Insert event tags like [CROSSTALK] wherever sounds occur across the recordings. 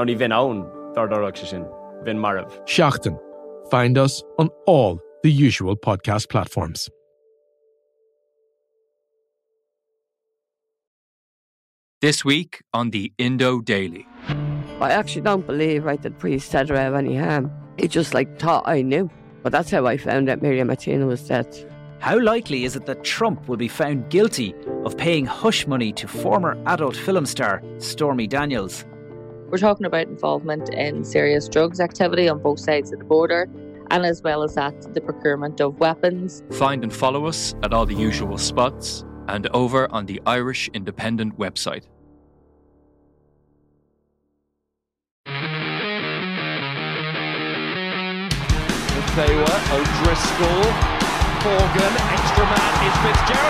Ná ní bhín ann dardarach se sin, bhín marmh. Seachtain. Find us on all the usual podcast platforms. This week on the Indo Daily. I actually don't believe right that priest said or have any harm. He just like thought I knew. But that's how I found out Miriam Martina was dead. How likely is it that Trump will be found guilty of paying hush money to former adult film star Stormy Daniels? We're talking about involvement in serious drugs activity on both sides of the border, and as well as that, the procurement of weapons. Find and follow us at all the usual spots and over on the Irish Independent website. Thawa, O'Driscoll, Morgan, extra man is Fitzgerald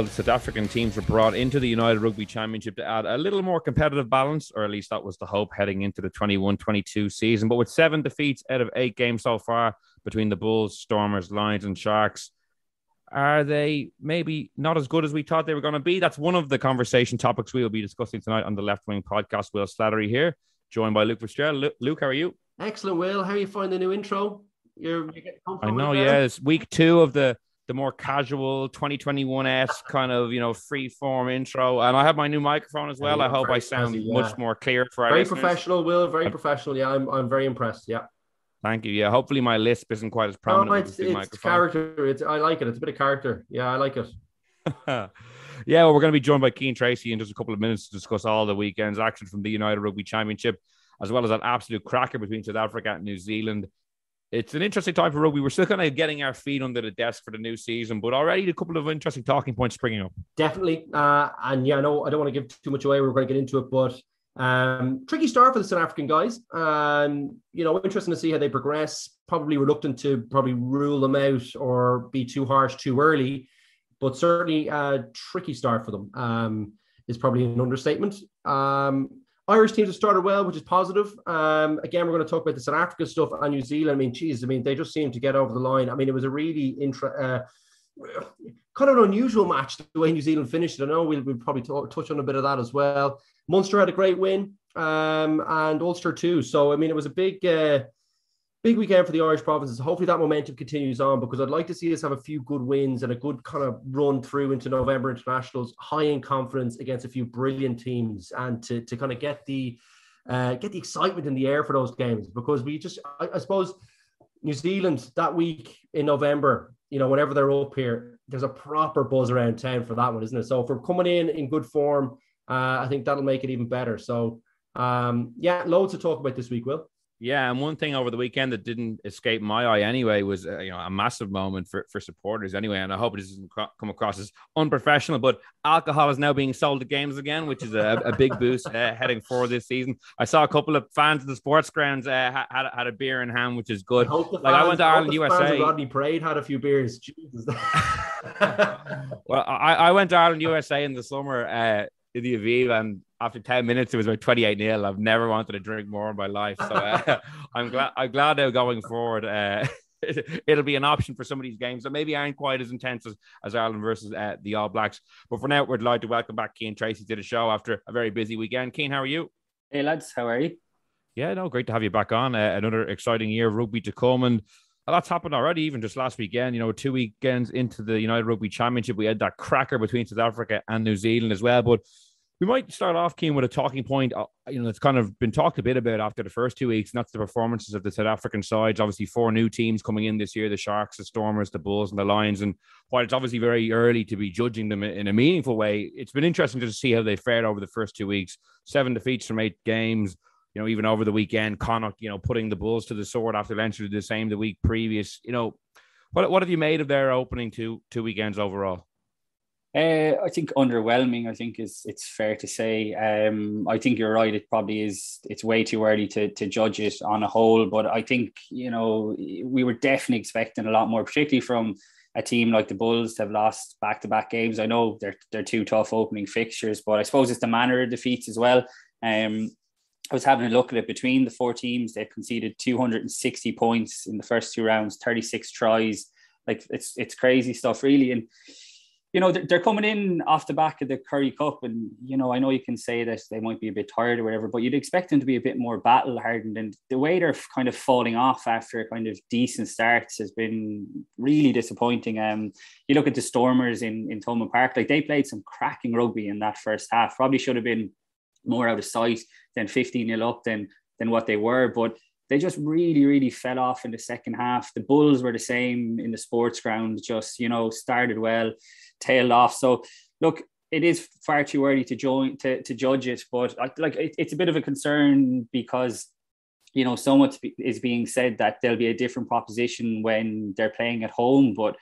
Well, the South African teams were brought into the United Rugby Championship to add a little more competitive balance, or at least that was the hope heading into the 21 22 season. But with seven defeats out of eight games so far between the Bulls, Stormers, Lions, and Sharks, are they maybe not as good as we thought they were going to be? That's one of the conversation topics we will be discussing tonight on the Left Wing podcast. Will Slattery here, joined by Luke Fitzgerald. Luke, how are you? Excellent, Will. How are you finding the new intro? You're, you're getting comfortable. I know, yeah. Eh? It's week two of the the more casual 2021 s kind of you know free form intro and i have my new microphone as well Yeah, i hope i sound yeah. much more clear for our Very listeners. professional, Will. Very Uh, professional. Yeah, I'm, I'm very impressed. Yeah. thank you yeah hopefully my lisp isn't quite as prominent it's, it's microphone character. It's, I like it. It's a bit of character. Yeah, I like it. [LAUGHS] yeah well we're going to be joined by Cian Tracey in just a couple of minutes to discuss all the weekend's action from the united rugby championship as well as that absolute cracker between south africa and new zealand it's an interesting time for rugby. We're still kind of getting our feet under the desk for the new season, but already a couple of interesting talking points springing up. Definitely. Uh, and yeah, I know I don't want to give too much away. We're going to get into it, but um, tricky start for the South African guys. Um, you know, interesting to see how they progress. Probably reluctant to probably rule them out or be too harsh too early, but certainly a tricky start for them. Um, is probably an understatement. Um, Irish teams have started well, which is positive. Um, again, we're going to talk about the South Africa stuff and New Zealand. I mean, geez, I mean, they just seem to get over the line. I mean, it was a really intra, uh, kind of an unusual match the way New Zealand finished. I know we'll, we'll probably talk, touch on a bit of that as well. Munster had a great win, um, and Ulster too. So I mean, it was a big, uh, big weekend for the Irish provinces. Hopefully, that momentum continues on because I'd like to see us have a few good wins and a good kind of run through into November internationals, high in confidence against a few brilliant teams, and to to kind of get the uh, get the excitement in the air for those games because we just, I, I suppose, New Zealand that week in November, you know, whenever they're up here, there's a proper buzz around town for that one, isn't it? So if we're coming in in good form, uh, I think that'll make it even better. So, um, yeah, loads to talk about this week, Will. Yeah, and one thing over the weekend that didn't escape my eye anyway was uh, you know a massive moment for, for supporters anyway, and I hope it doesn't come across as unprofessional. But alcohol is now being sold at games again, which is a, a big boost uh, heading forward this season. I saw a couple of fans of the sports grounds uh, had had a beer in hand, which is good. I hope the Like I went to Ireland hope the fans of USA. Rodney Parade had a few beers. Jesus. [LAUGHS] Well, I, I went to Ireland USA in the summer uh, the Aviva, and after ten minutes, it was about twenty eight nil. I've never wanted to drink more in my life, so uh, [LAUGHS] I'm glad. I'm glad now going forward. Uh, [LAUGHS] it'll be an option for some of these games that maybe aren't quite as intense as, as Ireland versus uh, the All Blacks. But for now, we're delighted to welcome back Cian Tracey to the show after a very busy weekend. Cian, how are you? Hey lads, how are you? Yeah, no, great to have you back on. Uh, another exciting year of rugby to come, and a lot's happened already. Even just last weekend, you know, two weekends into the United Rugby Championship, we had that cracker between South Africa and New Zealand as well. But We might start off, Cian, with a talking point. Uh, you know, it's kind of been talked a bit about after the first two weeks, and that's the performances of the South African sides. Obviously, four new teams coming in this year: the Sharks, the Stormers, the Bulls, and the Lions. And while it's obviously very early to be judging them in a meaningful way, it's been interesting to see how they fared over the first two weeks. Seven defeats from eight games. You know, even over the weekend, Connacht, you know, putting the Bulls to the sword after Leinster did the same the week previous. You know, what what have you made of their opening two two weekends overall? Uh, I think underwhelming. I think is it's fair to say. Um, I think you're right. It probably is. It's way too early to to judge it on a whole. But I think you know we were definitely expecting a lot more, particularly from a team like the Bulls have lost back to back games. I know they're they're two tough opening fixtures, but I suppose it's the manner of defeats as well. Um, I was having a look at it between the four teams. They've conceded 260 points in the first two rounds, 36 tries. Like it's it's crazy stuff, really. And you know, they're coming in off the back of the Currie Cup, and you know, I know you can say that they might be a bit tired or whatever, but you'd expect them to be a bit more battle hardened. And the way they're kind of falling off after kind of decent starts has been really disappointing. Um, you look at the Stormers in in Thomond Park, like they played some cracking rugby in that first half. Probably should have been more out of sight than 15 nil up than than what they were, but they just really, really fell off in the second half. The Bulls were the same in the sports ground, just, you know, started well, tailed off. So, look, it is far too early to join to, to judge it, but I, like it, it's a bit of a concern because you know so much is being said that there'll be a different proposition when they're playing at home, but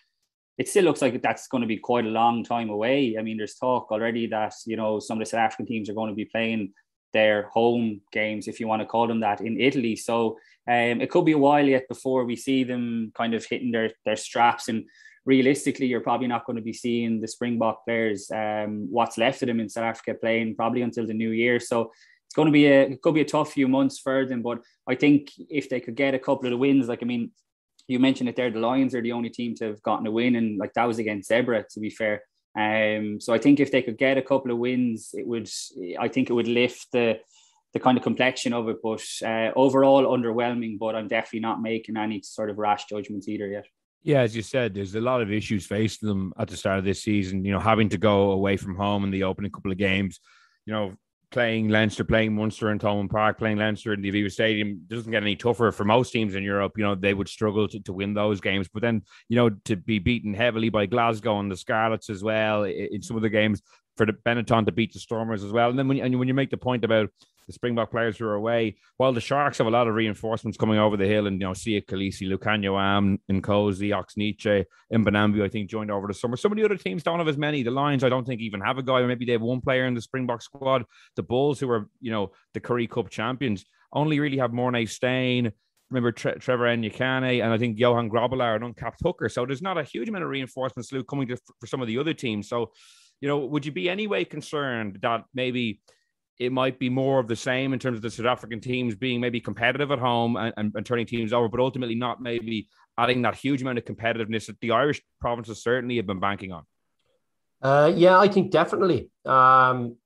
it still looks like that's going to be quite a long time away. I mean, there's talk already that you know some of the South African teams are going to be playing their home games, if you want to call them that, in Italy. So um, it could be a while yet before we see them kind of hitting their their straps. And realistically, you're probably not going to be seeing the Springbok players, um, what's left of them in South Africa, playing probably until the new year. So it's going to be a it could be a tough few months for them. But I think if they could get a couple of the wins, like I mean, you mentioned it there, the Lions are the only team to have gotten a win, and like that was against Zebre, to be fair. Um, so I think if they could get a couple of wins, it would. I think it would lift the the kind of complexion of it. But uh, overall, underwhelming. But I'm definitely not making any sort of rash judgments either yet. Yeah, as you said, there's a lot of issues facing them at the start of this season. You know, having to go away from home in the opening couple of games. You know, playing Leinster, playing Munster in Thomond Park, playing Leinster in the Aviva Stadium doesn't get any tougher for most teams in Europe. You know, they would struggle to, to win those games. But then, you know, to be beaten heavily by Glasgow and the Scarlets as well in, in some of the games for the Benetton to beat the Stormers as well. And then when you, and when you make the point about the Springbok players who are away. While the Sharks have a lot of reinforcements coming over the hill, and you know, Siya Kolisi, Lukhanyo Am, Nkosi, Ox Nché, Mbonambi, I think joined over the summer. Some of the other teams don't have as many. The Lions, I don't think even have a guy. Maybe they have one player in the Springbok squad. The Bulls, who are you know the Currie Cup champions, only really have Morné Steyn. Remember Tre- Trevor Nyakane and I think Johan Grobbelaar and uncapped hooker. So there's not a huge amount of reinforcements, Luke, coming to, for some of the other teams. So, you know, would you be any way concerned that maybe it might be more of the same in terms of the South African teams being maybe competitive at home and, and, and, turning teams over, but ultimately not maybe adding that huge amount of competitiveness that the Irish provinces certainly have been banking on. Uh, yeah, I think definitely. Um,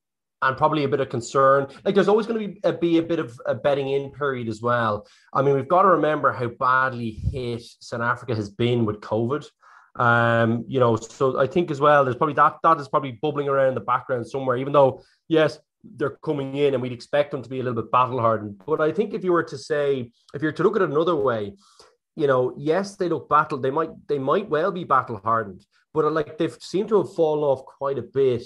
and probably a bit of concern. Like there's always going to be a, be a bit of a betting in period as well. I mean, we've got to remember how badly hit South Africa has been with COVID. Um, you know, so I think as well, there's probably that that is probably bubbling around in the background somewhere, even though, yes, they're coming in and we'd expect them to be a little bit battle hardened. But I think if you were to say, if you're to look at it another way, you know, yes, they look battle. They might, they might well be battle hardened, but uh, like they've seemed to have fallen off quite a bit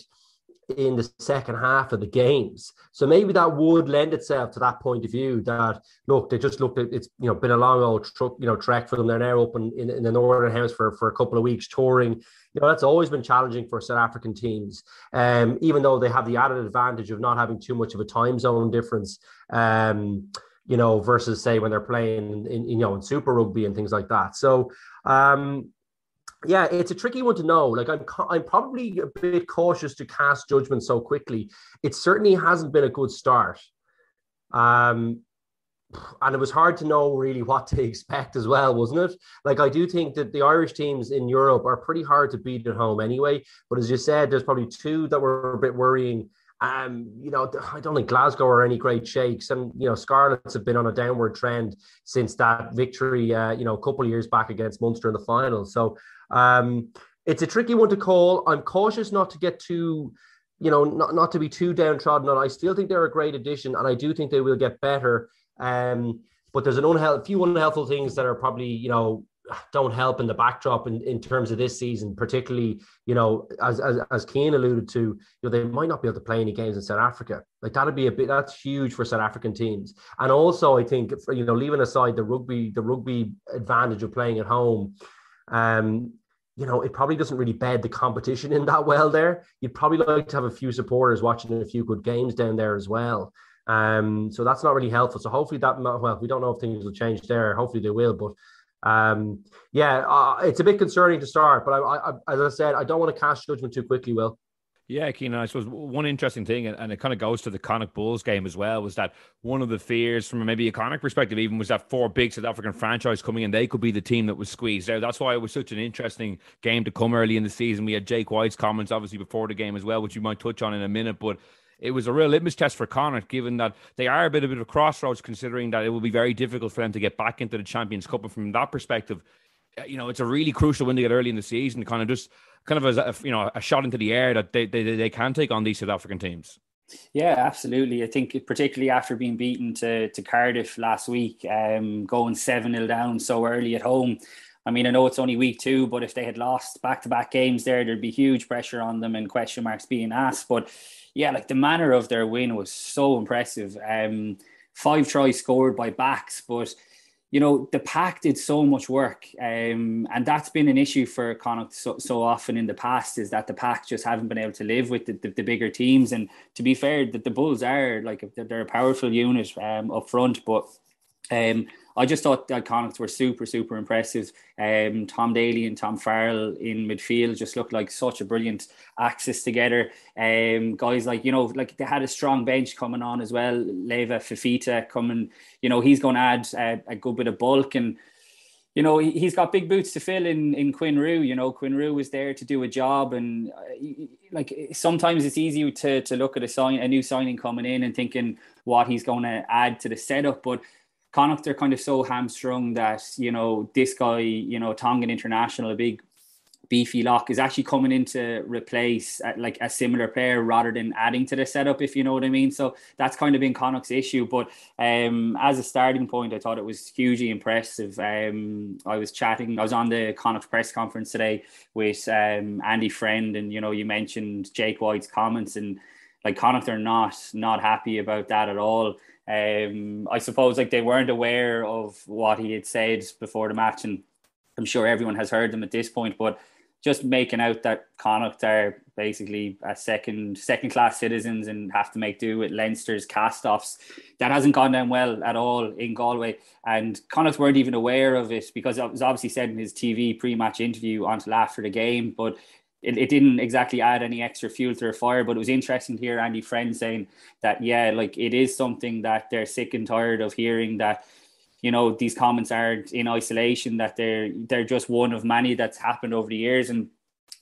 in the second half of the games. So maybe that would lend itself to that point of view that look, they just looked at it's you know been a long old truck, you know, trek for them. They're now open in, in the northern hemisphere for a couple of weeks touring. You know, that's always been challenging for South African teams. Um, even though they have the added advantage of not having too much of a time zone difference. Um, you know, versus say when they're playing in, in you know in Super Rugby and things like that. So um, yeah, it's a tricky one to know. Like I'm, I'm probably a bit cautious to cast judgment so quickly. It certainly hasn't been a good start, um, and it was hard to know really what to [LAUGHS] expect as well, wasn't it? Like I do think that the Irish teams in Europe are pretty hard to beat at home anyway. But as you said, there's probably two that were a bit worrying. Um, you know, I don't think Glasgow are any great shakes, and you know, Scarlets have been on a downward trend since that victory, uh, you know, a couple of years back against Munster in the final. So um, it's a tricky one to call. I'm cautious not to get too you know, not, not to be too downtrodden on, I still think they're a great addition, and I do think they will get better. Um, but there's an unhealthy, few unhelpful things that are probably, you know, don't help in the backdrop in, in terms of this season, particularly, you know, as as as Cian alluded to, you know, they might not be able to play any games in South Africa. Like that'd be a bit that's huge for South African teams. And also I think you know, leaving aside the rugby, the rugby advantage of playing at home, um, you know, it probably doesn't really bed the competition in that well there. You'd probably like to have a few supporters watching a few good games down there as well. Um, so that's not really helpful. So hopefully that well, we don't know if things will change there. Hopefully they will, but um, yeah, uh, it's a bit concerning to start. But I, I, as I said, I don't want to cast judgment too quickly. Will. Yeah, Keenan, I suppose one interesting thing, and it kind of goes to the Connacht Bulls game as well, was that one of the fears from maybe a Connacht perspective even was that four big South African franchise coming in, they could be the team that was squeezed out. That's why it was such an interesting game to come early in the season. We had Jake White's comments, obviously, before the game as well, which you might touch on in a minute. But it was a real litmus test for Connacht, given that they are a bit, a bit of a crossroads, considering that it will be very difficult for them to get back into the Champions Cup. And from that perspective, you know, it's a really crucial win to get early in the season, to kind of just kind of a, you know a shot into the air that they, they they can take on these South African teams. Yeah, absolutely. I think particularly after being beaten to to Cardiff last week, um, going seven 0 down so early at home. I mean, I know it's only week two, but if they had lost back to back games there, there'd be huge pressure on them and question marks being asked. But yeah, like the manner of their win was so impressive. Um, five tries scored by backs, but you know the pack did so much work um, and that's been an issue for Connacht so, so often in the past is that the pack just haven't been able to live with the, the, the bigger teams. And to be fair that the Bulls are like they're a powerful unit um, up front but um, I just thought the Connacht were super, super impressive. Um, Tom Daly and Tom Farrell in midfield just looked like such a brilliant axis together. Um, guys like, you know, like they had a strong bench coming on as well. Leva Fifita coming, you know, he's going to add a, a good bit of bulk and you know, he's got big boots to fill in in Quinn Roux. You know, Quinn Roux was there to do a job, and uh, like sometimes it's easy to to look at a sign, a new signing coming in, and thinking what he's going to add to the setup. But Connacht are kind of so hamstrung that you know this guy, you know Tongan international, a big beefy lock, is actually coming in to replace uh, like a similar player rather than adding to the setup, if you know what I mean. So that's kind of been Connacht's issue. But um, as a starting point, I thought it was hugely impressive. Um, I was chatting, I was on the Connacht press conference today with um, Andy Friend, and you know you mentioned Jake White's comments and like Connacht are not not happy about that at all. Um, I suppose like they weren't aware of what he had said before the match, and I'm sure everyone has heard them at this point. But just making out that Connacht are basically a second second class citizens and have to make do with Leinster's cast-offs. That hasn't gone down well at all in Galway. And Connacht weren't even aware of it because it was obviously said in his TV pre-match interview until after the game. But it, it didn't exactly add any extra fuel to their fire, but it was interesting to hear Andy Friend saying that, yeah, like it is something that they're sick and tired of hearing that, you know, these comments aren't in isolation, that they're they're just one of many that's happened over the years. And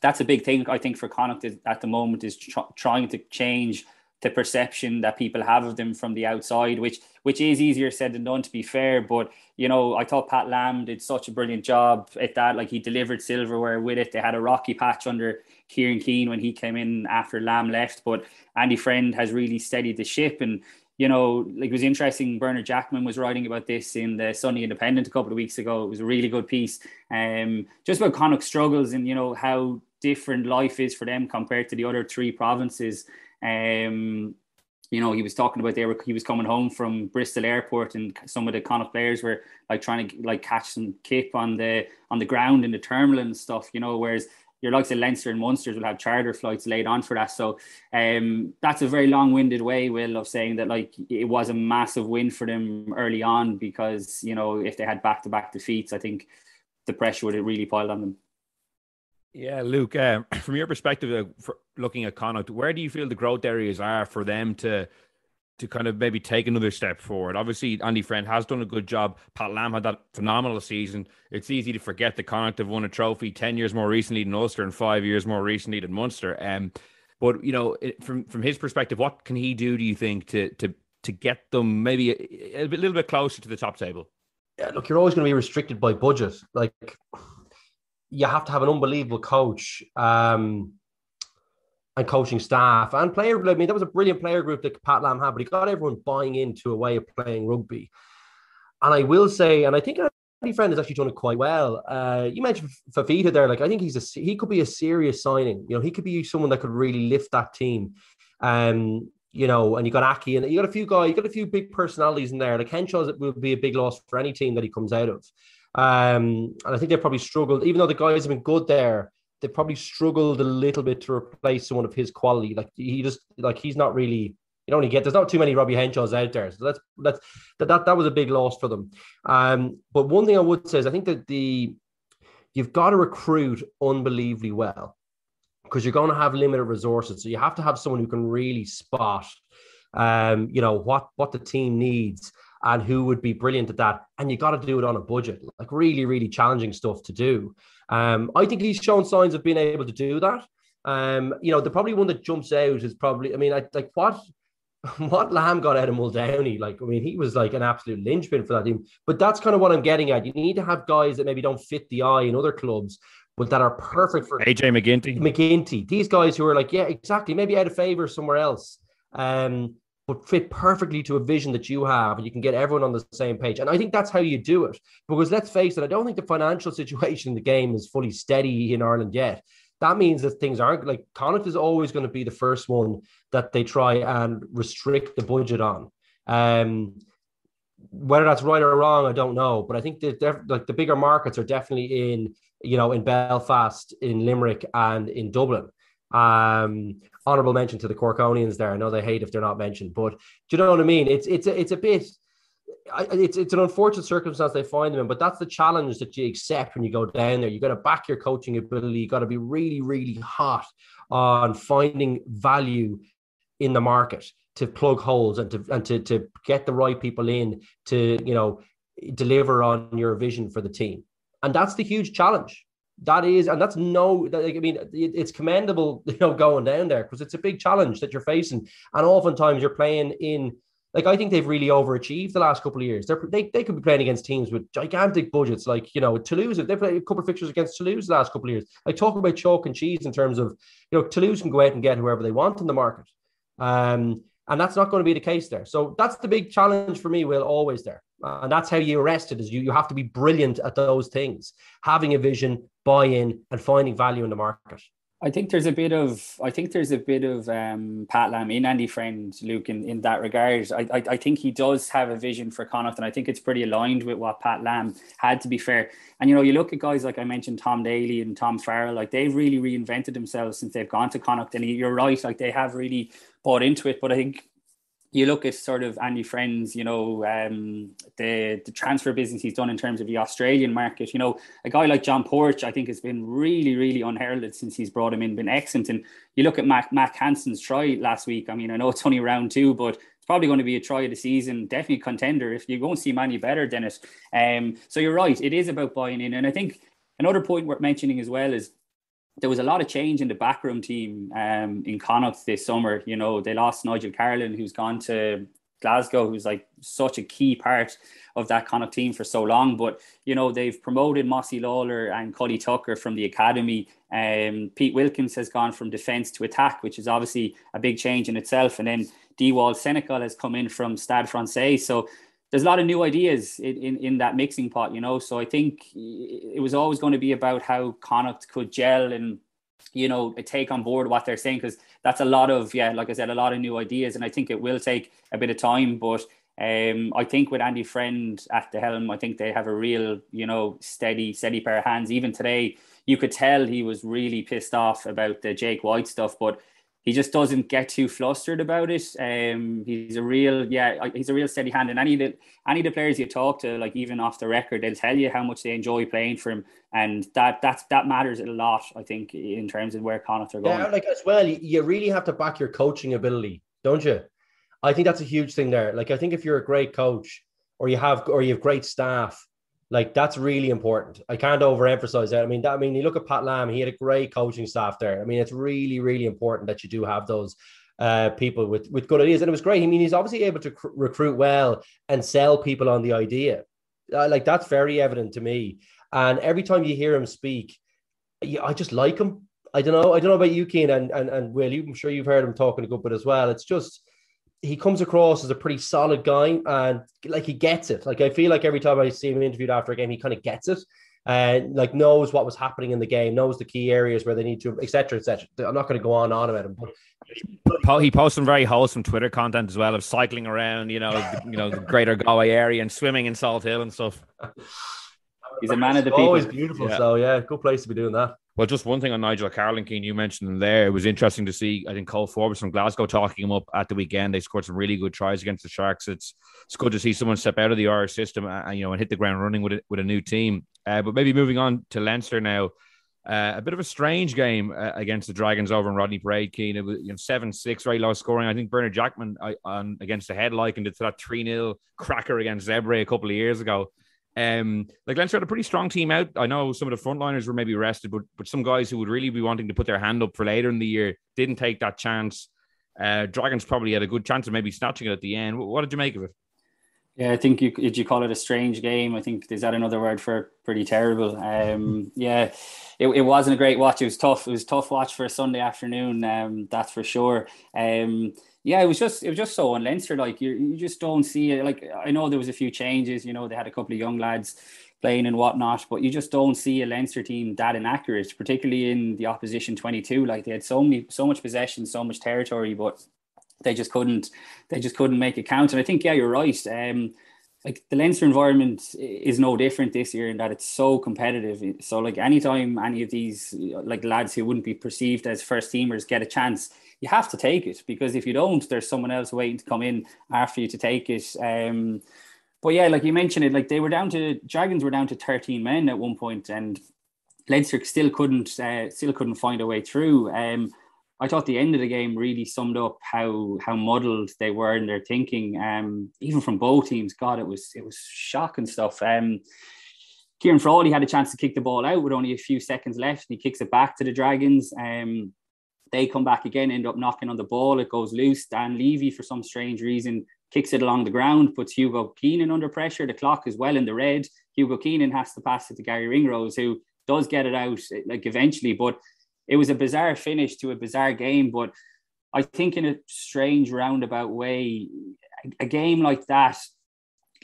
that's a big thing, I think, for Connacht at the moment is tr- trying to change the perception that people have of them from the outside, which which is easier said than done to be fair. But you know, I thought Pat Lam did such a brilliant job at that. Like he delivered silverware with it. They had a rocky patch under Kieran Keane when he came in after Lam left, but Andy Friend has really steadied the ship and you know, like it was interesting. Bernard Jackman was writing about this in the Sunday Independent a couple of weeks ago. It was a really good piece, um, just about Connacht struggles and you know how different life is for them compared to the other three provinces. Um, you know, he was talking about there. He was coming home from Bristol Airport, and some of the Connacht players were like trying to like catch some kip on the on the ground in the terminal and stuff. You know, whereas your likes of Leinster and Munsters will have charter flights laid on for that. So um, that's a very long-winded way, Will, of saying that like it was a massive win for them early on because you know if they had back-to-back defeats, I think the pressure would have really piled on them. Yeah, Luke, uh, [CLEARS THROAT] from your perspective, uh, looking at Connacht, where do you feel the growth areas are for them to to kind of maybe take another step forward? Obviously, Andy Friend has done a good job. Pat Lam had that phenomenal season. It's easy to forget that Connacht have won a trophy 10 years more recently than Ulster and five years more recently than Munster. Um, but, you know, from, from his perspective, what can he do, do you think, to, to, to get them maybe a, a, little bit closer to the top table? Yeah, look, you're always going to be restricted by budget. Like, you have to have an unbelievable coach. Um, and coaching staff and player. I mean, that was a brilliant player group that Pat Lam had, but he got everyone buying into a way of playing rugby. And I will say, and I think Andy Friend has actually done it quite well. Uh, you mentioned Fifita there, like I think he's a he could be a serious signing. You know, he could be someone that could really lift that team. Um, you know, and you got Aki and you got a few guys, you got a few big personalities in there. Like Henshaw will be a big loss for any team that he comes out of. Um, and I think they probably struggled, even though the guys have been good there, they probably struggled a little bit to replace someone of his quality. Like he just like he's not really you don't get there's not too many Robbie Henshaws out there. So that's that's that, that that was a big loss for them. Um, but one thing I would say is I think that the you've got to recruit unbelievably well because you're going to have limited resources. So you have to have someone who can really spot, um, you know, what what the team needs and who would be brilliant at that. And you got to do it on a budget, like really, really challenging stuff to do. Um, I think he's shown signs of being able to do that. Um, you know, the probably one that jumps out is probably, I mean, I, like what [LAUGHS] what Lam got out of Muldowney, like I mean, he was like an absolute linchpin for that team. But that's kind of what I'm getting at. You need to have guys that maybe don't fit the eye in other clubs, but that are perfect for AJ MacGinty. MacGinty. These guys who are like, yeah, exactly, maybe out of favor somewhere else. Um, but fit perfectly to a vision that you have, and you can get everyone on the same page. And I think that's how you do it. Because let's face it, I don't think the financial [LAUGHS] situation in the game is fully steady in Ireland yet. That means that things aren't like Connacht is always going to be the first one that they try and restrict the budget on. Um, whether that's right or wrong, I don't know. But I think that like the bigger markets are definitely in, you know, in Belfast, in Limerick, and in Dublin. Um, honorable mention to the Corkonians there. I know they hate if they're not mentioned, but do you know what I mean? It's it's a, it's a bit. It's it's an unfortunate circumstance they find them in, but that's the challenge that you accept when you go down there. You got to back your coaching ability. You got to be really really hot on finding value in the market to plug holes and to and to to get the right people in to you know deliver on your vision for the team, and that's the huge challenge that is, and that's no, like, I mean, it's commendable, [LAUGHS] you know, going down there because it's a big challenge that you're facing. And oftentimes you're playing in, like, I think they've really overachieved the last couple of years. They're, they, they could be playing against teams with gigantic budgets, like, you know, Toulouse, they played a couple of fixtures against Toulouse the last couple of years. I talk about chalk and cheese in terms of, you know, Toulouse can go out and get whoever they want in the market. Um, and that's not going to be the case there. So that's the big challenge for me, Will, always there. And that's how you arrest it is you, you have to be brilliant at those things, having a vision, buy in, and finding value in the market. I think there's a bit of I think there's a bit of um, Pat Lam in Andy Friend, Luke, in, in that regard. I, I, I think he does have a vision for Connacht, and I think it's pretty aligned with what Pat Lam had. To be fair, and you know, you look at guys like I mentioned, Tom Daly and Tom Farrell, like they've really reinvented themselves since they've gone to Connacht, and you're right, like they have really bought into it. But I think you look at sort of Andy Friends, you know, um, the the transfer business he's done in terms of the Australian market. You know, a guy like John Porch, I think, has been really, really unheralded since he's brought him in, been excellent. And you look at Mac, Mac Hansen's try last week. I mean, I know it's only round two, but it's probably going to be a try of the season, definitely contender. If you won't see many better than it. Um, so you're right, it is about buying in. And I think another point worth mentioning as well is there was a lot of change in the backroom team um, in Connacht this summer. You know, they lost Nigel Carolan, who's gone to Glasgow, who's like such a key part of that Connacht team for so long. But you know, they've promoted Mossy Lawler and Cuddy Tucker from the academy. Um, Pete Wilkins has gone from defence to attack, which is obviously a big change in itself. And then Dewald Senekal has come in from Stade Francais. So there's a lot of new ideas in, in, in, that mixing pot, you know. So I think it was always going to be about how Connacht could gel and, you know, take on board what they're saying because that's a lot of, yeah, like I said, a lot of new ideas. And I think it will take a bit of time. But um, I think with Andy Friend at the helm, I think they have a real, you know, steady, steady pair of hands. Even today, you could tell he was really pissed off about the Jake White stuff, but he just doesn't get too flustered about it. Um, he's a real, yeah, he's a real steady hand. And any of the any of the players you talk to, like even off the record, they'll tell you how much they enjoy playing for him, and that that's that matters a lot. I think in terms of where Connacht are going. Yeah, like as well, you really have to back your coaching ability, don't you? I think that's a huge thing there. Like I think if you're a great coach, or you have or you have great staff, like that's really important. I can't overemphasize that. I mean, that, I mean, you look at Pat Lam; he had a great coaching staff there. I mean, it's really, really important that you do have those uh, people with with good ideas, and it was great. I mean, he's obviously able to cr- recruit well and sell people on the idea. Uh, like that's very evident to me. And every time you hear him speak, I just like him. I don't know. I don't know about you, Cian, and, and and Will. You, I'm sure you've heard him talking a good bit as well. It's just he comes across as a pretty solid guy, and like he gets it. Like I feel like every time I see him interviewed after a game, he kind of gets it, and like knows what was happening in the game, knows the key areas where they need to, etc., etc. I'm not going to go on and on about him, but he posts some very wholesome Twitter content as well of cycling around, you know, the, you know, the greater Galway area and swimming in Salt Hill and stuff. He's a man of the people. Always beautiful. Yeah. So yeah, good place to be doing that. Well, just one thing on Nigel Carolan Cian, you mentioned there. It was interesting to see. I think Cole Forbes from Glasgow talking him up at the weekend. They scored some really good tries against the Sharks. It's it's good to see someone step out of the Irish system and uh, you know and hit the ground running with a, with a new team. Uh, but maybe moving on to Leinster now. Uh, a bit of a strange game uh, against the Dragons over in Rodney Parade, Cian. It was you know, 7 6, very low scoring. I think Bernard Jackman I, on, against the head likened it to that 3 0 cracker against Zebre a couple of years ago. Um, like Leinster had a pretty strong team out. I know some of the frontliners were maybe rested, but but some guys who would really be wanting to put their hand up for later in the year didn't take that chance. Uh, Dragons probably had a good chance of maybe snatching it at the end. What did you make of it? Yeah, I think you did you call it a strange game. I think is that another word for pretty terrible. Um, [LAUGHS] yeah, it, it wasn't a great watch. It was tough. It was tough watch for a Sunday afternoon. Um, that's for sure. Um, yeah, it was just it was just so on Leinster. Like you, you just don't see it. Like I know there was a few changes. You know, they had a couple of young lads playing and whatnot, but you just don't see a Leinster team that inaccurate, particularly in the opposition twenty two. Like they had so many, so much possession, so much territory, but they just couldn't, they just couldn't make it count. And I think yeah, you're right. Um, like the Leinster environment is no different this year in that it's so competitive. So like anytime any of these like lads who wouldn't be perceived as first teamers get a chance, you have to take it because if you don't, there's someone else waiting to come in after you to take it. Um, but yeah, like you mentioned it, like they were down to Dragons were down to 13 men at one point, and Leinster still couldn't uh, still couldn't find a way through. Um, I thought the end of the game really summed up how how muddled they were in their thinking. Um, even from both teams, God, it was it was shocking stuff. Um, Kieran Frawley had a chance to kick the ball out with only a few seconds left, and he kicks it back to the Dragons. Um, they come back again, end up knocking on the ball. It goes loose. Dan Leavy, for some strange reason, kicks it along the ground, puts Hugo Keenan under pressure. The clock is well in the red. Hugo Keenan has to pass it to Gary Ringrose, who does get it out like eventually. But it was a bizarre finish to a bizarre game. But I think in a strange roundabout way, a game like that,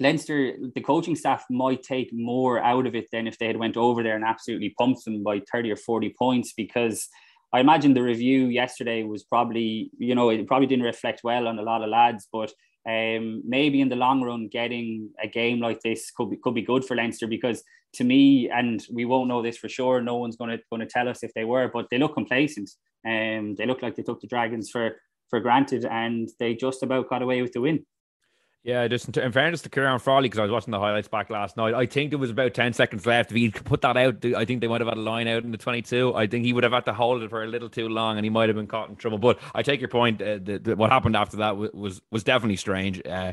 Leinster, the coaching staff might take more out of it than if they had went over there and absolutely pumped them by 30 or 40 points because – I imagine the review yesterday was probably, you know, it probably didn't reflect well on a lot of lads, but um, maybe in the long run, getting a game like this could be could be good for Leinster because to me, and we won't know this for sure. No one's going to going to tell us if they were, but they look complacent. um, they look like they took the Dragons for for granted, and they just about got away with the win. Yeah, just in fairness to Kieran Frawley, because I was watching the highlights back last night, I think there was about 10 seconds left. If he put that out, I think they might have had a line out in the 22. I think he would have had to hold it for a little too long and he might have been caught in trouble. But I take your point. Uh, the, the, what happened after that was was definitely strange. Uh,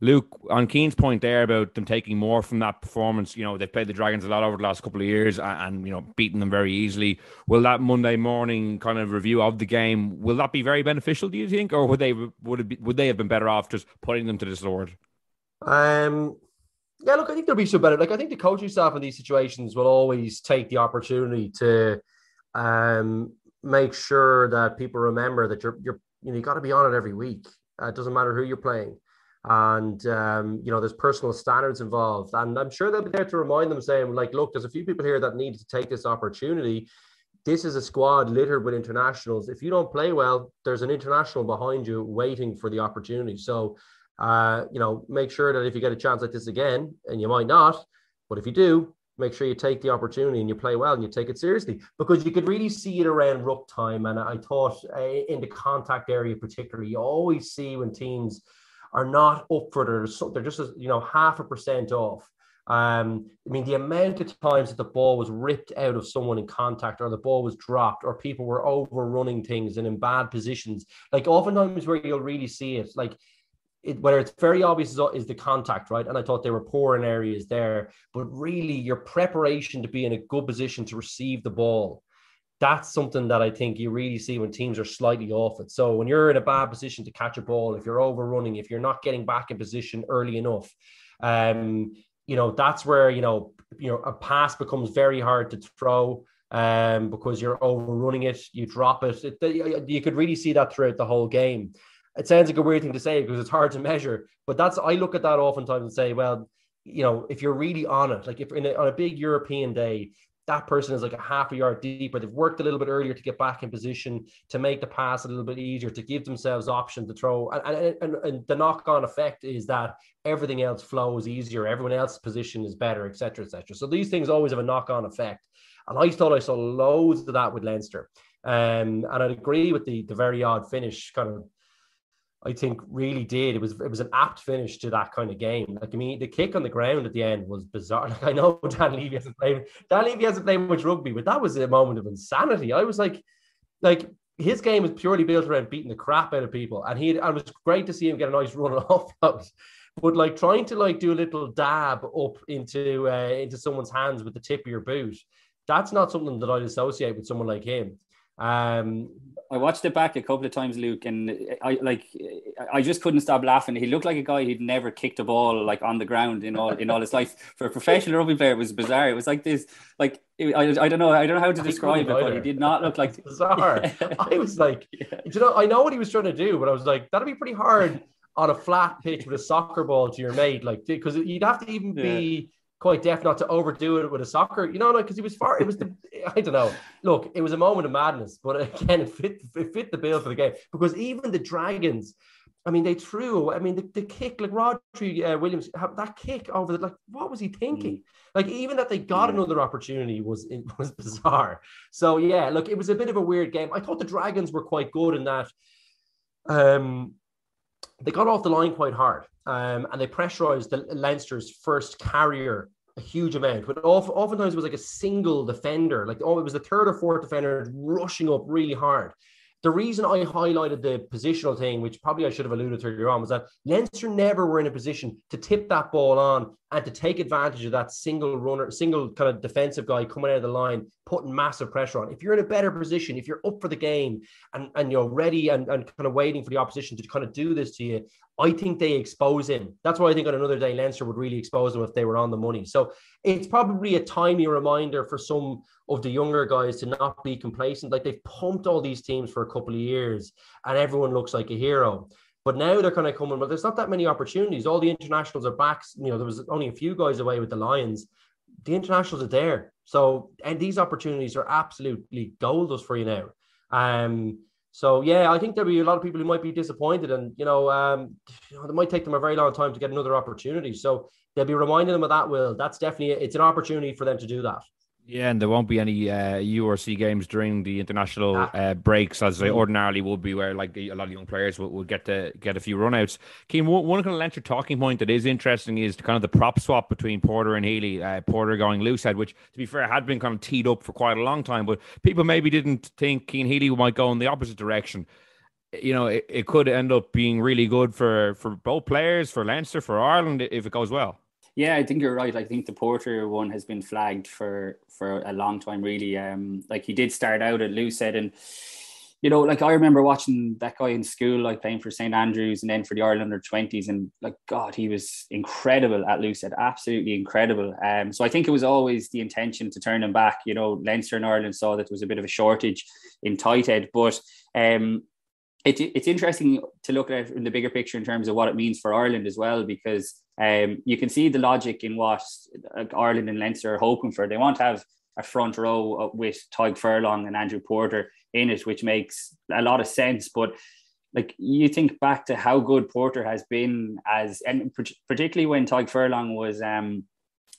Luke, on Cian's point there about them taking more from that performance, you know, they've played the Dragons a lot over the last couple of years and, and, you know, beaten them very easily. Will that Monday morning kind of review of the game, will that be very beneficial, do you think? Or would they would it be, would they have been better off just putting them to the sword? Um yeah, look, I think there'll be some better. Like I think the coaching staff in these situations will always take the opportunity to um make sure that people remember that you're you're you know you got to be on it every week. Uh, it doesn't matter who you're playing and um, you know there's personal standards involved. And i'm sure they'll be there to remind them saying like look there's a few people here that need to take this opportunity. This is a squad littered with internationals. If you don't play well there's an international behind you waiting for the opportunity. So uh, you know make sure that if you get a chance like this again and you might not but if you do make sure you take the opportunity and you play well and you take it seriously because you could really see it around ruck time. And i thought uh, in the contact area particularly you always see when teams are not up for their so they're just you know half a percent off. Um, I mean, the amount of times that the ball was ripped out of someone in contact, or the ball was dropped, or people were overrunning things and in bad positions. Like oftentimes, where you'll really see it, like it, whether it's very obvious is, is the contact, right? And I thought they were poor in areas there, but really your preparation to be in a good position to receive the ball that's something that I think you really see when teams are slightly off it. So when you're in a bad position to catch a ball, if you're overrunning, if you're not getting back in position early enough, um, you know that's where you know you know a pass becomes very hard to throw. um, because you're overrunning it, you drop it. it. You could really see that throughout the whole game. It sounds like a weird thing to say because it's hard to measure, but that's I look at that oftentimes and say, well, you know, if you're really on it, like if in a, on a big European day, that person is like a half a yard deeper. They've worked a little bit earlier to get back in position, to make the pass a little bit easier, to give themselves option to throw. And, and, and, and the knock on effect is that everything else flows easier, everyone else's position is better, etc. etc. So these things always have a knock on effect. And I thought I saw loads of that with Leinster. Um, and I'd agree with the, the very odd finish kind of I think really did. It was it was an apt finish to that kind of game. Like I mean, the kick on the ground at the end was bizarre. [LAUGHS] Like I know Dan Leavy hasn't played Dan Leavy hasn't played much rugby, but that was a moment of insanity. I was like, like his game was purely built around beating the crap out of people, and he and it was great to see him get a nice run [LAUGHS] off. But like trying to like do a little dab up into uh, into someone's hands with the tip of your boot, that's not something that I'd associate with someone like him. Um, I watched it back a couple of times, Luke, and I like I just couldn't stop laughing. He looked like a guy who'd never kicked a ball like on the ground in all in all his life. For a professional rugby player, it was bizarre. It was like this, like I, I don't know, I don't know how to describe it, but he did not look like [LAUGHS] bizarre. I was like, [LAUGHS] you know, I know what he was trying to do, but I was like, that'd be pretty hard on a flat pitch with a soccer ball to your mate, like because you'd have to even be quite deaf not to overdo it with a soccer, you know, because he was far. It was the I don't know. Look, it was a moment of madness, but again, it fit it fit the bill for the game because even the Dragons. I mean, they threw. I mean, the, the kick, like Rhodri uh, Williams, that kick over the like, what was he thinking? Mm. Like, even that they got yeah. another opportunity was it [LAUGHS] was bizarre. So yeah, look, it was a bit of a weird game. I thought the Dragons were quite good in that. Um, they got off the line quite hard um, and they pressurized the Leinster's first carrier a huge amount. But often, oftentimes it was like a single defender, like oh, it was the third or fourth defender rushing up really hard. The reason I highlighted the positional thing, which probably I should have alluded to earlier on, was that Leinster never were in a position to tip that ball on and to take advantage of that single runner, single kind of defensive guy coming out of the line, putting massive pressure on. If you're in a better position, if you're up for the game and, and you're ready and, and kind of waiting for the opposition to kind of do this to you, I think they expose him. That's why I think on another day, Leinster would really expose him if they were on the money. So it's probably a timely reminder for some of the younger guys to not be complacent. Like they've pumped all these teams for a couple of years and everyone looks like a hero. But now they're kind of coming, well, there's not that many opportunities. All the internationals are back. You know, there was only a few guys away with the Lions. The internationals are there. So, and these opportunities are absolutely gold for you now. Um, so yeah, I think there'll be a lot of people who might be disappointed, and you know, um, you know, it might take them a very long time to get another opportunity. So they'll be reminding them of that. Will that's definitely it's an opportunity for them to do that. Yeah, and there won't be any uh, URC games during the international ah. uh, breaks as they mm. ordinarily would be, where like a lot of young players will, will get to get a few runouts. Cian, one, one kind of Leinster talking point that is interesting is kind of the prop swap between Porter and Healy. Uh, Porter going loose head, which to be fair had been kind of teed up for quite a long time, but people maybe didn't think Cian Healy might go in the opposite direction. You know, it, it could end up being really good for for both players, for Leinster, for Ireland if it goes well. Yeah, I think you're right. I think the Porter one has been flagged for for a long time. Really, um, like he did start out at loose head, and you know, like I remember watching that guy in school, like playing for St Andrews and then for the Ireland under twenties, and like God, he was incredible at loose head, absolutely incredible. Um, so I think it was always the intention to turn him back. You know, Leinster and Ireland saw that there was a bit of a shortage in tight head, but um, it, it's interesting to look at it in the bigger picture in terms of what it means for Ireland as well, because um, you can see the logic in what Ireland and Leinster are hoping for. They want to have a front row uh, with Tadhg Furlong and Andrew Porter in it, which makes a lot of sense. But like you think back to how good Porter has been as, and particularly when Tadhg Furlong was um,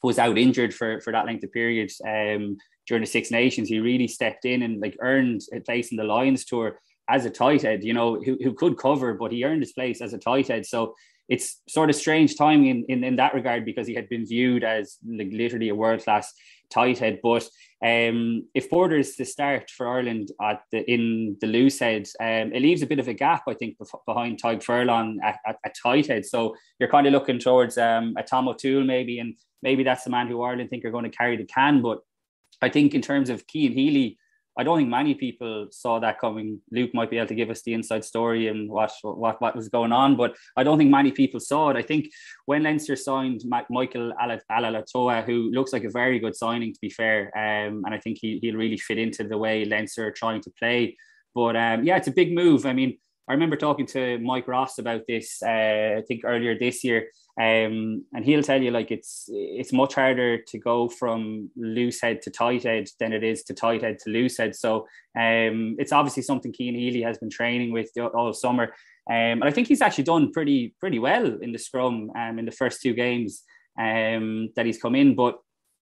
was out injured for for that length of period um, during the Six Nations, he really stepped in and like earned a place in the Lions tour as a tight head. You know, who who could cover, but he earned his place as a tight head. So it's sort of strange timing in, in, in that regard because he had been viewed as like literally a world class tight head. But um, if Porter is the start for Ireland at the, in the loose head, um, it leaves a bit of a gap, I think, behind Tadhg Furlong at, at, at tight head. So you're kind of looking towards um, a Tom O'Toole maybe, and maybe that's the man who Ireland think are going to carry the can. But I think in terms of Cian Healy, I don't think many people saw that coming. Luke might be able to give us the inside story and what what, what was going on, but I don't think many people saw it. I think when Leinster signed Michael Alaalatoa, who looks like a very good signing to be fair, um, and I think he, he'll really fit into the way Leinster are trying to play. But um, yeah, it's a big move. I mean, I remember talking to Mike Ross about this. Uh, I think earlier this year, um, and he'll tell you like it's it's much harder to go from loose head to tight head than it is to tight head to loose head. So um, it's obviously something Cian Healy has been training with all summer. Um, and I think he's actually done pretty pretty well in the scrum um, in the first two games um, that he's come in. But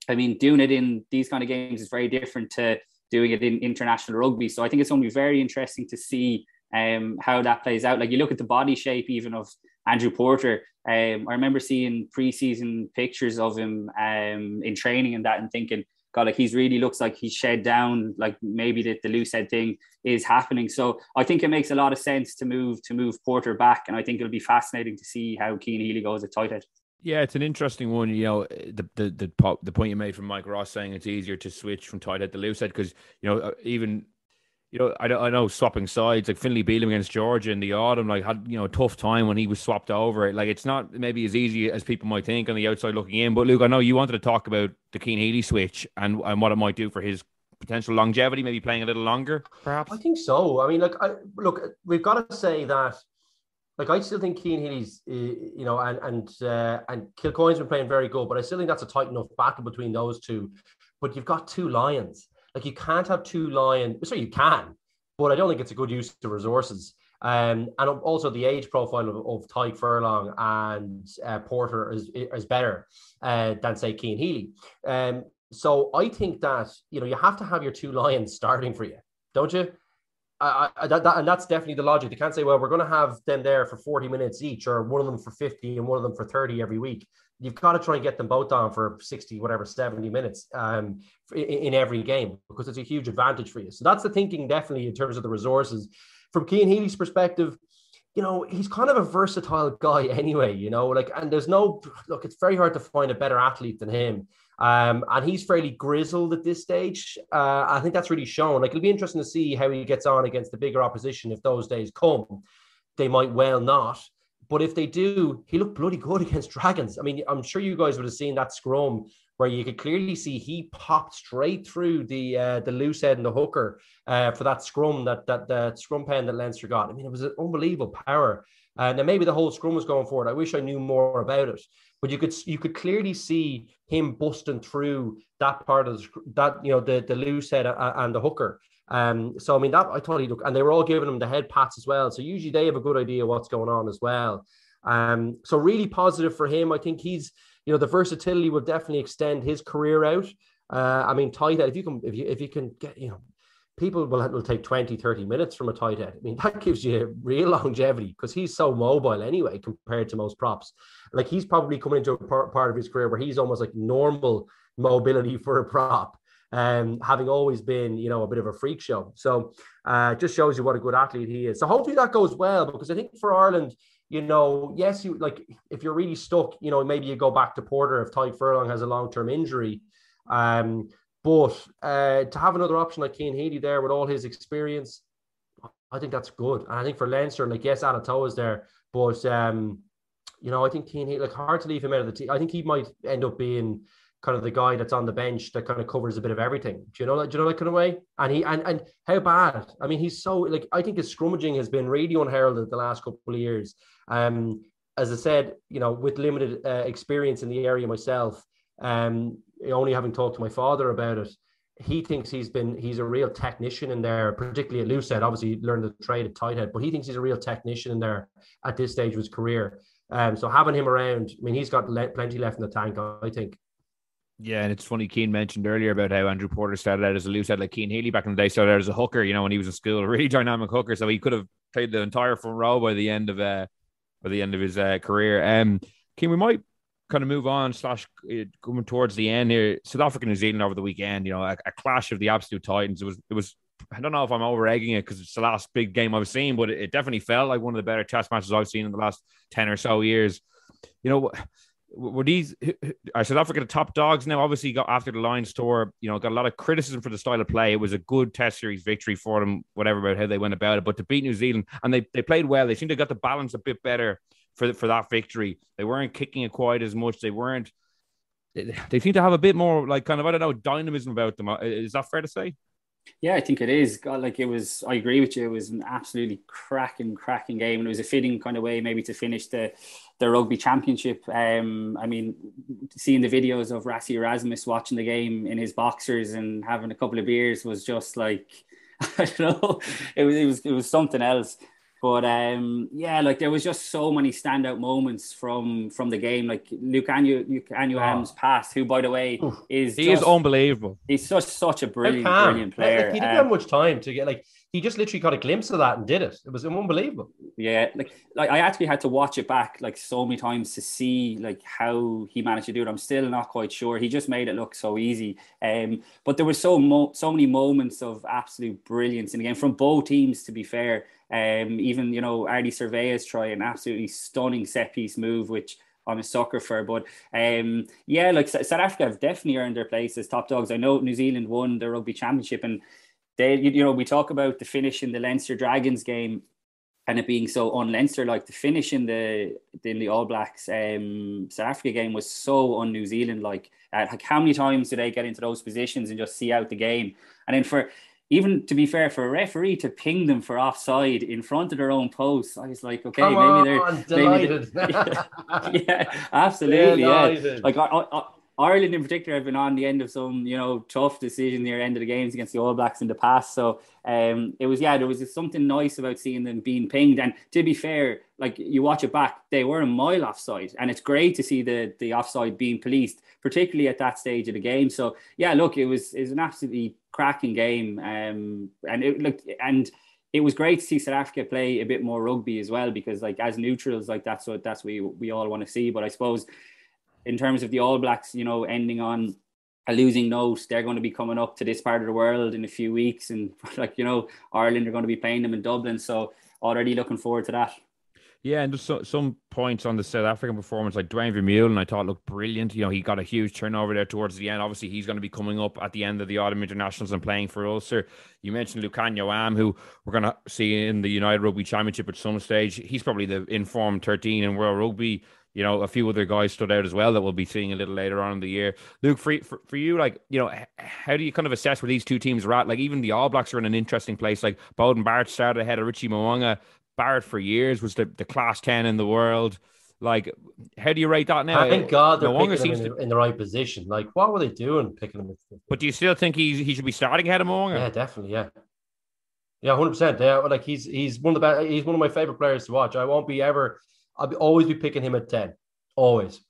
I mean, doing it in these kind of games is very different to doing it in international rugby. So I think it's going to be very interesting to see um, how that plays out. Like you look at the body shape even of Andrew Porter. Um, I remember seeing preseason pictures of him um, in training and that, and thinking, God, like he's really looks like he's shed down. Like maybe the, the loose head thing is happening. So I think it makes a lot of sense to move to move Porter back, and I think it'll be fascinating to see how Cian Healy goes at tight. Yeah, it's an interesting one. You know, the the the, the point you made from Mike Ross saying it's easier to switch from tight head to loose head because you know uh, even you know, I, I know swapping sides like Finlay Bealham against Georgia in the autumn, like had you know a tough time when he was swapped over. Like it's not maybe as easy as people might think on the outside looking in. But Luke, I know you wanted to talk about the Cian Healy switch and and what it might do for his potential longevity, maybe playing a little longer, perhaps. I think so. I mean, like, I, look, we've got to say that. Like I still think Cian Healy's, you know, and and uh, and Kilcoyne's been playing very good, but I still think that's a tight enough battle between those two. But you've got two lions like you can't have two lion. So you can, but I don't think it's a good use of resources. Um, and also the age profile of, of Tadhg Furlong and uh, Porter is is better uh, than say Cian Healy. Um, so I think that you know you have to have your two lions [LAUGHS] starting for you, don't you? I, that, that, and that's definitely the logic. They can't say, well, we're going to have them there for 40 minutes each, or one of them for 50 and one of them for 30 every week you've got to try and get them both on for 60, whatever, 70 minutes um, in, in, every game because it's a huge advantage for you. So that's the thinking, definitely, in terms of the resources. From Cian Healy's perspective, you know, he's kind of a versatile guy [LAUGHS] anyway, you know, like, and there's no, look, it's very hard to find a better athlete than him. Um, and he's fairly grizzled at this stage. Uh, I think that's really shown. Like, it'll be interesting to see how he gets on against the bigger opposition if those days come. They might well not. But if they do, he looked bloody good [LAUGHS] against Dragons. I mean, I'm sure you guys would have seen that scrum where you could clearly see he popped straight through the uh, the loose head and the hooker uh, for that scrum that that the scrum pen that Leinster got. I mean, it was an unbelievable power. And then maybe the whole scrum was going forward. I wish I knew more about it, but you could you could clearly see him busting through that part of the, that you know the the loose head and the hooker. Um, so I mean that I thought he looked, and they were all giving him the head pats as well. So usually they have a good idea what's going on as well. Um, so really positive for him. I think he's, you know, the versatility will definitely extend his career out. Uh, I mean, tight head, if you can, if you if you can get, you know, people will, will take 20, 30 minutes from a tight head. I mean, [LAUGHS] that gives you real longevity because he's so mobile anyway compared to most props. Like he's probably coming into a part, part of his career where he's almost like normal mobility [LAUGHS] for a prop um, having always been, you know, a bit of a freak show. So uh, just shows you what a good athlete he is. So hopefully that goes well because I think for Ireland, you know, yes, you like if you're really stuck, you know, maybe you go back to Porter if Tadhg Furlong has a long term injury. Um, but uh, to have another option like Cian Healy there with all his experience, I think that's good. And I think for Leinster, like yes, Alaalatoa is there, but um, you know, I think Cian Healy, like hard to leave him out of the team. I think he might end up being kind of the guy that's on the bench that kind of covers a bit of everything. Do you know that? Do you know that kind of way? And he and and how bad? I mean, he's so like I think his scrummaging has been really unheralded the last couple of years. Um, as I said, you know, with limited uh, experience in the area myself, um, only having talked to my father about it, he thinks he's been he's a real technician in there, particularly at head. Obviously, learned the trade at tight head, but he thinks he's a real technician in there at this stage of his career. Um, so having him around, I mean, he's got le- plenty left in the tank, I think. Yeah, and it's funny. Cian mentioned earlier about how Andrew Porter started out as a loose head, like Cian Healy back in the day started out as a hooker. You know, when he was in school, a really dynamic hooker. So he could have played the entire front row by the end of uh, by the end of his uh, career. Um, Cian, we might kind of move on slash uh, coming towards the end here. South Africa, New Zealand over the weekend. You know, a, a clash of the absolute titans. It was it was. I don't know if I'm over egging it because it's the last big game I've seen, but it, it definitely felt like one of the better test matches I've seen in the last ten or so years. You know were these are South Africa the top dogs now? Obviously, got after the Lions tour, you know, got a lot of criticism for the style of play. It was a good Test series victory for them, whatever about how they went about it. But to beat New Zealand, and they they played well. They seemed to got the balance a bit better for for that victory. They weren't kicking it quite as much. They weren't. They, they seem to have a bit more like kind of I don't know dynamism about them. Is that fair to say? Yeah, I think it is. God, like it was. I agree with you. It was an absolutely cracking, cracking game, and it was a fitting kind of way maybe to finish the the rugby championship. Um, I mean, seeing the videos of Rassie Erasmus watching the game in his boxers and having a couple of beers was just like [LAUGHS] I don't know. It was it was it was something else. But um, yeah, like there was just so many standout moments from from the game. Like Luke Anu Lukhanyo Am's oh. pass, who by the way is he just, is unbelievable. He's such such a brilliant brilliant player. Like, he didn't um, have much time to get like he just literally got a glimpse of that and did it. It was unbelievable. Yeah, like like I actually had to watch it back like so many times to see like how he managed to do it. I'm still not quite sure. He just made it look so easy. Um, but there were so mo- so many moments of absolute brilliance in the game from both teams. To be fair, um, even you know Ardie Savea's try an absolutely stunning set piece move, which I'm a sucker for. But um, yeah, like South Africa have definitely earned their place as top dogs. I know New Zealand won the rugby championship, and they, you know, we talk about the finish in the Leinster Dragons game and it being so un Leinster like the finish in the in the All Blacks um, South Africa game was so un New Zealand like. Uh, like how many times do they get into those positions and just see out the game? And then for even to be fair, for a referee to ping them for offside in front of their own post, I was like, okay, Come maybe on, they're maybe they're, [LAUGHS] yeah, yeah, [LAUGHS] absolutely, yeah. Like I, I, Ireland in particular have been on the end of some, you know, tough decision near end of the games against the All Blacks in the past. So um, it was, yeah, there was something nice about seeing them being pinged. And to be fair, like you watch it back, they were a mile offside, and it's great to see the the offside being policed, particularly at that stage of the game. So yeah, look, it was it was an absolutely cracking game, um, and it looked and it was great to see South Africa play a bit more rugby as well because like as neutrals, like that's what that's what we, we all want to see. But I suppose in terms of the All Blacks, you know, ending on a losing note, they're going to be coming up to this part of the world in a few weeks, and [LAUGHS] like you know, Ireland are going to be playing them in Dublin. So already looking forward to that. Yeah, and just so, some points on the South African performance, like Duane Vermeulen, I thought looked brilliant. You know, he got a huge turnover there towards the end. Obviously, he's going to be coming up at the end of the autumn internationals and playing for Ulster. You mentioned Lukhanyo Am, who we're going to see in the United Rugby Championship at some stage. He's probably the informed 13 in World Rugby you know, a few other guys stood out as well that we'll be seeing a little later on in the year. Luke, for, for, for you, like, you know, how do you kind of assess where these two teams are at? Like, even the All Blacks are in an interesting place. Like, Beauden Barrett started ahead of Richie Mo'unga. Barrett for years was the, the class 10 in the world. Like, how do you rate that now? Thank God they're Mo'unga picking him in, to... in, the right position. Like, what were they doing picking him? But do you still think he he should be starting ahead of Mo'unga? Yeah, definitely. Yeah. Yeah, hundred percent. Yeah, like he's he's one of the best. He's one of my favorite players to watch. I won't be ever I'll be, always be picking him at 10. Always.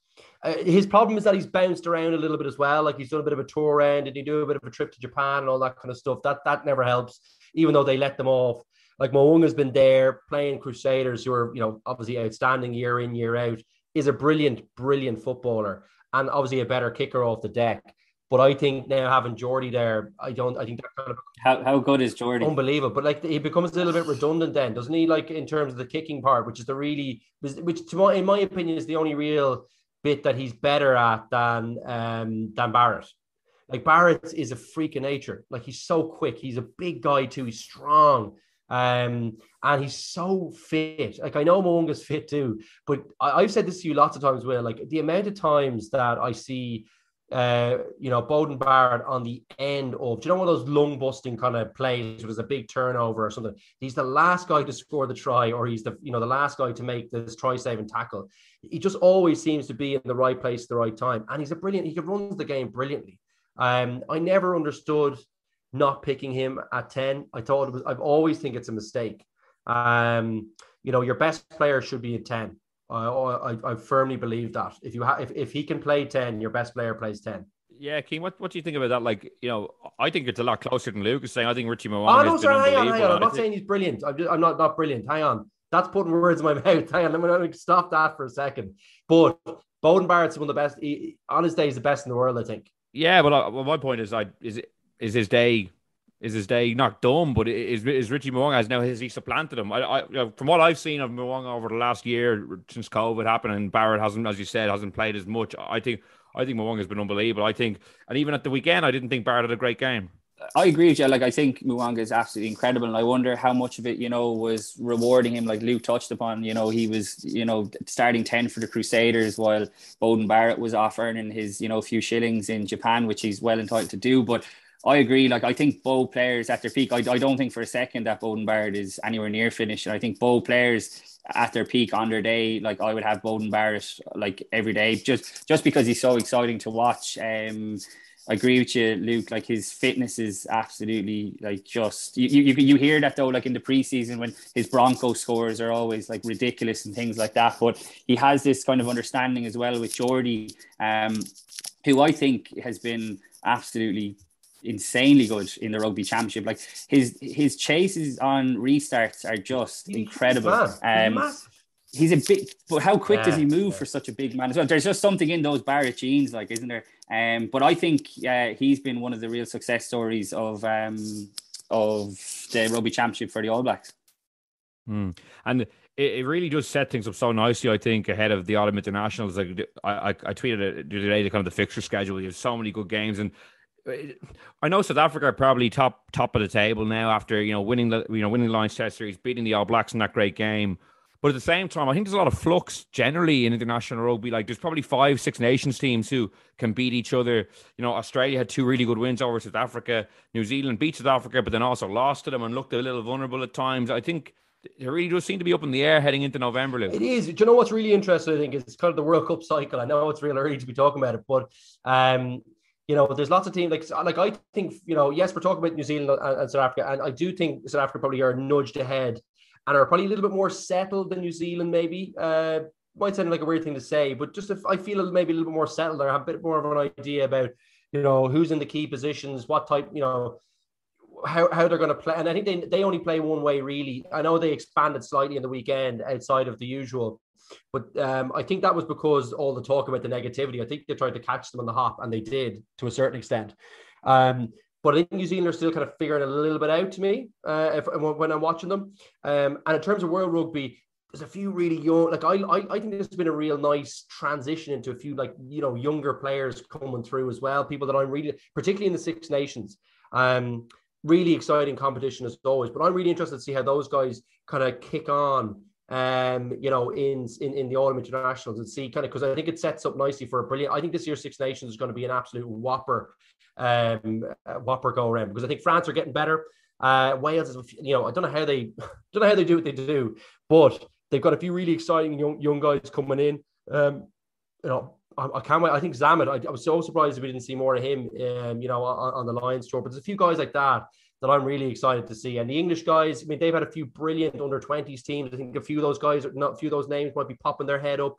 Uh, his problem is that he's bounced around a little bit as well. Like he's done a bit of a tour end and he do a bit of a trip to Japan and all that kind of stuff. That that never helps, even though they let them off. Like Mo'unga's been there playing Crusaders, who are, you know, obviously outstanding year in, year out, is a brilliant, brilliant footballer and obviously a better kicker off the deck. But I think now having Jordie there, I don't. I think that kind of how, how good is Jordie? Unbelievable. But like he becomes a little bit redundant then, doesn't he? Like in terms of the kicking part, which is the really, which to my, in my opinion is the only real bit that he's better at than um than Barrett. Like Barrett is a freak of nature. Like he's so quick. He's a big guy too. He's strong. Um, and he's so fit. Like I know Mo'unga's [LAUGHS] fit too, but I, have said this to you lots of times. Will like the amount of times that I see uh, you know, Beauden Barrett on the end of, do you know one of those lung busting kind of plays where there's a big turnover or something? He's the last guy to score the try, or he's the, you know, the last guy to make this try saving tackle. He just always seems to be in the right place at the right time. And he's a brilliant, he runs the game brilliantly. Um, I never understood not picking him at 10. I thought it was, I've always think it's a mistake. Um, you know, your best player should be at 10. I, I, I firmly believe that if you have if, if he can play 10, your best player plays 10. Yeah, Cian, what, what do you think about that? Like, you know, I think it's a lot closer than Luke is saying. I think Richie Mo'unga. Oh, no, sorry, hang on, hang on. I'm not saying he's brilliant. I'm, just, I'm not, not brilliant. Hang on. That's putting words in my [LAUGHS] mouth. Hang on, let me, stop that for a second. But Beauden Barrett's one of the best. He, on his day, he's the best in the world, I think. Yeah, but uh, well, my point is, I is is his day is his day not done? But is is Richie Mo'unga has now has he supplanted him? I, I, from what I've seen of Mo'unga over the last year since COVID happened, and Barrett hasn't, as you said, hasn't played as much. I think I think Mo'unga has been unbelievable. I think, and even at the weekend, I didn't think Barrett had a great game. I agree with you. Like I think Mo'unga is absolutely incredible, and I wonder how much of it, you know, was rewarding him. Like Luke touched upon, you know, he was, you know, starting ten for the Crusaders while Beauden Barrett was off earning his, you know, few shillings in Japan, which he's well entitled to do. But I agree. Like I think both players at their peak. I, I don't think for a second that Beauden Barrett is anywhere near finished. And I think both players at their peak on their day, like I would have Beauden Barrett like every day, just just because he's so exciting to watch. Um, I agree with you, Luke. Like his fitness is absolutely like just you, you you hear that though, like in the preseason when his Bronco scores are always like ridiculous and things like that. But he has this kind of understanding as well with Jordie, um, who I think has been absolutely insanely good in the rugby championship. Like his his chases on restarts are just incredible. Um, he's a big, but how quick yeah, does he move yeah. for such a big man as well? There's just something in those Barrett genes, like, isn't there? Um, but I think uh, he's been one of the real success stories of um, of the rugby championship for the All Blacks. Mm. And it, it really does set things up so nicely, I think, ahead of the autumn internationals. Like I, I, I tweeted it today, the kind of the fixture schedule. You have so many good games, and I know South Africa are probably top top of the table now after you know winning the you know winning the Lions Test series, beating the All Blacks in that great game. But at the same time, I think there's a lot of flux generally in international rugby. Like there's probably five, Six Nations teams who can beat each other. You know, Australia had two really good wins over South Africa. New Zealand beat South Africa, but then also lost to them and looked a little vulnerable at times. I think it really does seem to be up in the air heading into November. Luke. It is. Do you know what's really interesting? I think is it's kind of the World Cup cycle. I know it's real early to be talking about it, but um, you know, there's lots of teams like like I think you know, yes, we're talking about New Zealand and, and South Africa, and I do think South Africa probably are nudged ahead and are probably a little bit more settled than New Zealand, maybe. Uh, might sound like a weird thing to say, but just if I feel maybe a little bit more settled, or have a bit more of an idea about, you know, who's in the key positions, what type, you know, how, how they're going to play. And I think they, they only play one way, really. I know they expanded slightly in the weekend outside of the usual, but um, I think that was because all the talk about the negativity. I think they tried to catch them on the hop, and they did to a certain extent. Um, but I think New Zealand are still kind of figuring a little bit out to me uh, if, when I'm watching them. Um, and in terms of World Rugby, there's a few really young. Like I, I, I think there's been a real nice transition into a few like you know younger players coming through as well. People that I'm really, particularly in the Six Nations. Um, really exciting competition as always. But I'm really interested to see how those guys kind of kick on um, you know, in in, in the Autumn Internationals and see kind of because I think it sets up nicely for a brilliant. I think this year's Six Nations is going to be an absolute whopper um, uh, Whopper go around because I think France are getting better. Uh, Wales is, you know, I don't know how they [LAUGHS] don't know how they do what they do, but they've got a few really exciting young young guys coming in. Um, you know, I, can't wait. I think Zammit. I, I, was so surprised we didn't see more of him. Um, you know, on, on the Lions tour, but there's a few guys like that that I'm really excited to see. And the English guys, I mean, they've had a few brilliant under 20s teams. I think a few of those guys, not a few of those names, might be popping their head up.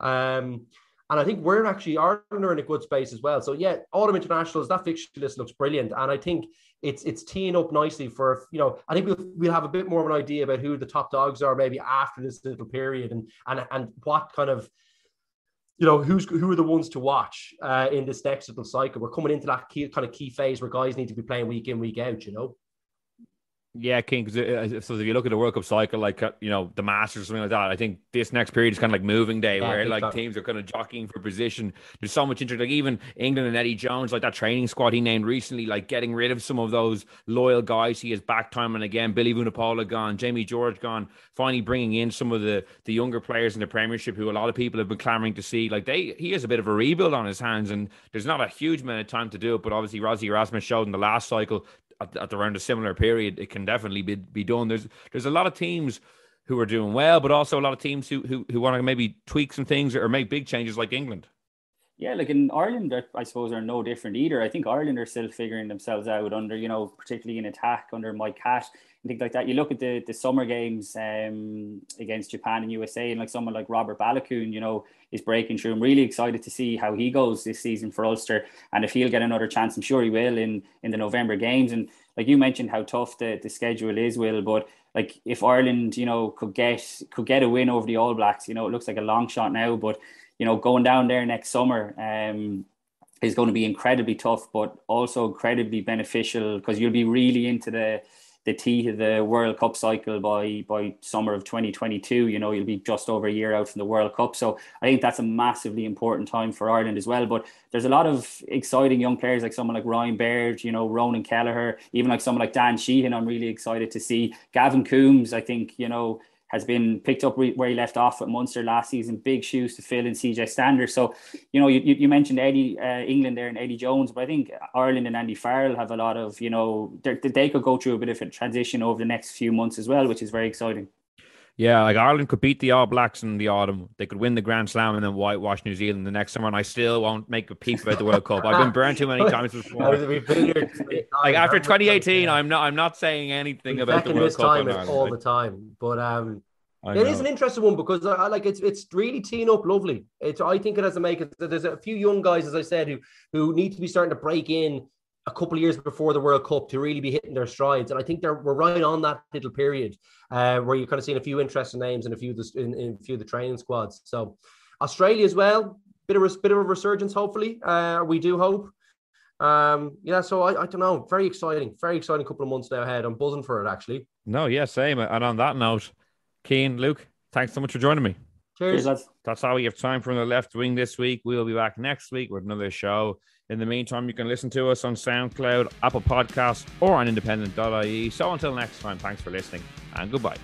Um, and I think we're actually Ireland are in a good space as well. So yeah, autumn internationals, that fixture list looks brilliant. And I think it's it's teeing up nicely for, you know, I think we'll we'll have a bit more of an idea about who the top dogs are maybe after this little period and and and what kind of you know who's who are the ones to watch uh, in this next little cycle. We're coming into that key kind of key phase where guys need to be playing week in week out. You know. Yeah, Cian. Cause, uh, so if you look at the World Cup cycle, like uh, you know the Masters or something like that, I think this next period is kind of like moving day, yeah, where like time. teams are kind of jockeying for position. There's so much interest. Like even England and Eddie Jones, like that training squad he named recently, like getting rid of some of those loyal guys. He has back time and again. Billy Vunipola gone, Jamie George gone. Finally bringing in some of the the younger players in the Premiership who a lot of people have been clamoring to see. Like they, he has a bit of a rebuild on his hands, and there's not a huge amount of time to do it. But obviously, Rassie Erasmus showed in the last cycle at, at around a similar period, it can definitely be, be done. There's there's a lot of teams who are doing well, but also a lot of teams who who, who want to maybe tweak some things or make big changes, like England. Yeah, like in Ireland, I suppose are no different either. I think Ireland are still figuring themselves out under, you know, particularly in attack under Mike Catt and things like that. You look at the the summer games um, against Japan and USA, and like someone like Robert Baloucoune, you know, is breaking through. I'm really excited to see how he goes this season for Ulster, and if he'll get another chance, I'm sure he will in in the November games. And like you mentioned, how tough the, the schedule is, Will, but like if Ireland, you know, could get could get a win over the All Blacks, you know, it looks like a long shot now, but you know, going down there next summer, um, is going to be incredibly tough, but also incredibly beneficial because you'll be really into the the teeth of the World Cup cycle by by summer of 2022. You know, you'll be just over a year out from the World Cup. So I think that's a massively important time for Ireland as well. But there's a lot of exciting young players like someone like Ryan Baird, you know, Ronan Kelleher, even like someone like Dan Sheehan. I'm really excited to see Gavin Coombes. I think you know has been picked up where he left off at Munster last season. Big shoes to fill in CJ Stander. So, you know, you, you mentioned Eddie uh, England there and Eddie Jones, but I think Ireland and Andy Farrell have a lot of, you know, they could go through a bit of a transition over the next few months as well, which is very exciting. Yeah, like Ireland could beat the All Blacks in the autumn. They could win the Grand Slam and then whitewash New Zealand the next summer, and I still won't make a peep about the World Cup. I've been burned too many times before. [LAUGHS] like after 2018, I'm not. I'm not saying anything about the World Cup time all the time. But um, it is an interesting one because I, like it's it's really teeing up lovely. It's I think it has to make it. There's a few young guys, as I said, who who need to be starting to break in a couple of years before the World Cup to really be hitting their strides, and I think they're we're right on that little period uh, where you're kind of seeing a few interesting names in a few of the in, in a few of the training squads. So Australia as well, bit of a bit of a resurgence. Hopefully, uh, we do hope. Um, yeah, so I, I don't know. Very exciting, very exciting couple of months now ahead. I'm buzzing for it actually. No, yeah, same. And on that note. Cian, Luke, thanks so much for joining me. Cheers. Cheers That's all we have time for on the left wing this week. We'll be back next week with another show. In the meantime, you can listen to us on SoundCloud, Apple Podcasts, or on independent.ie. So until next time, thanks for listening and goodbye.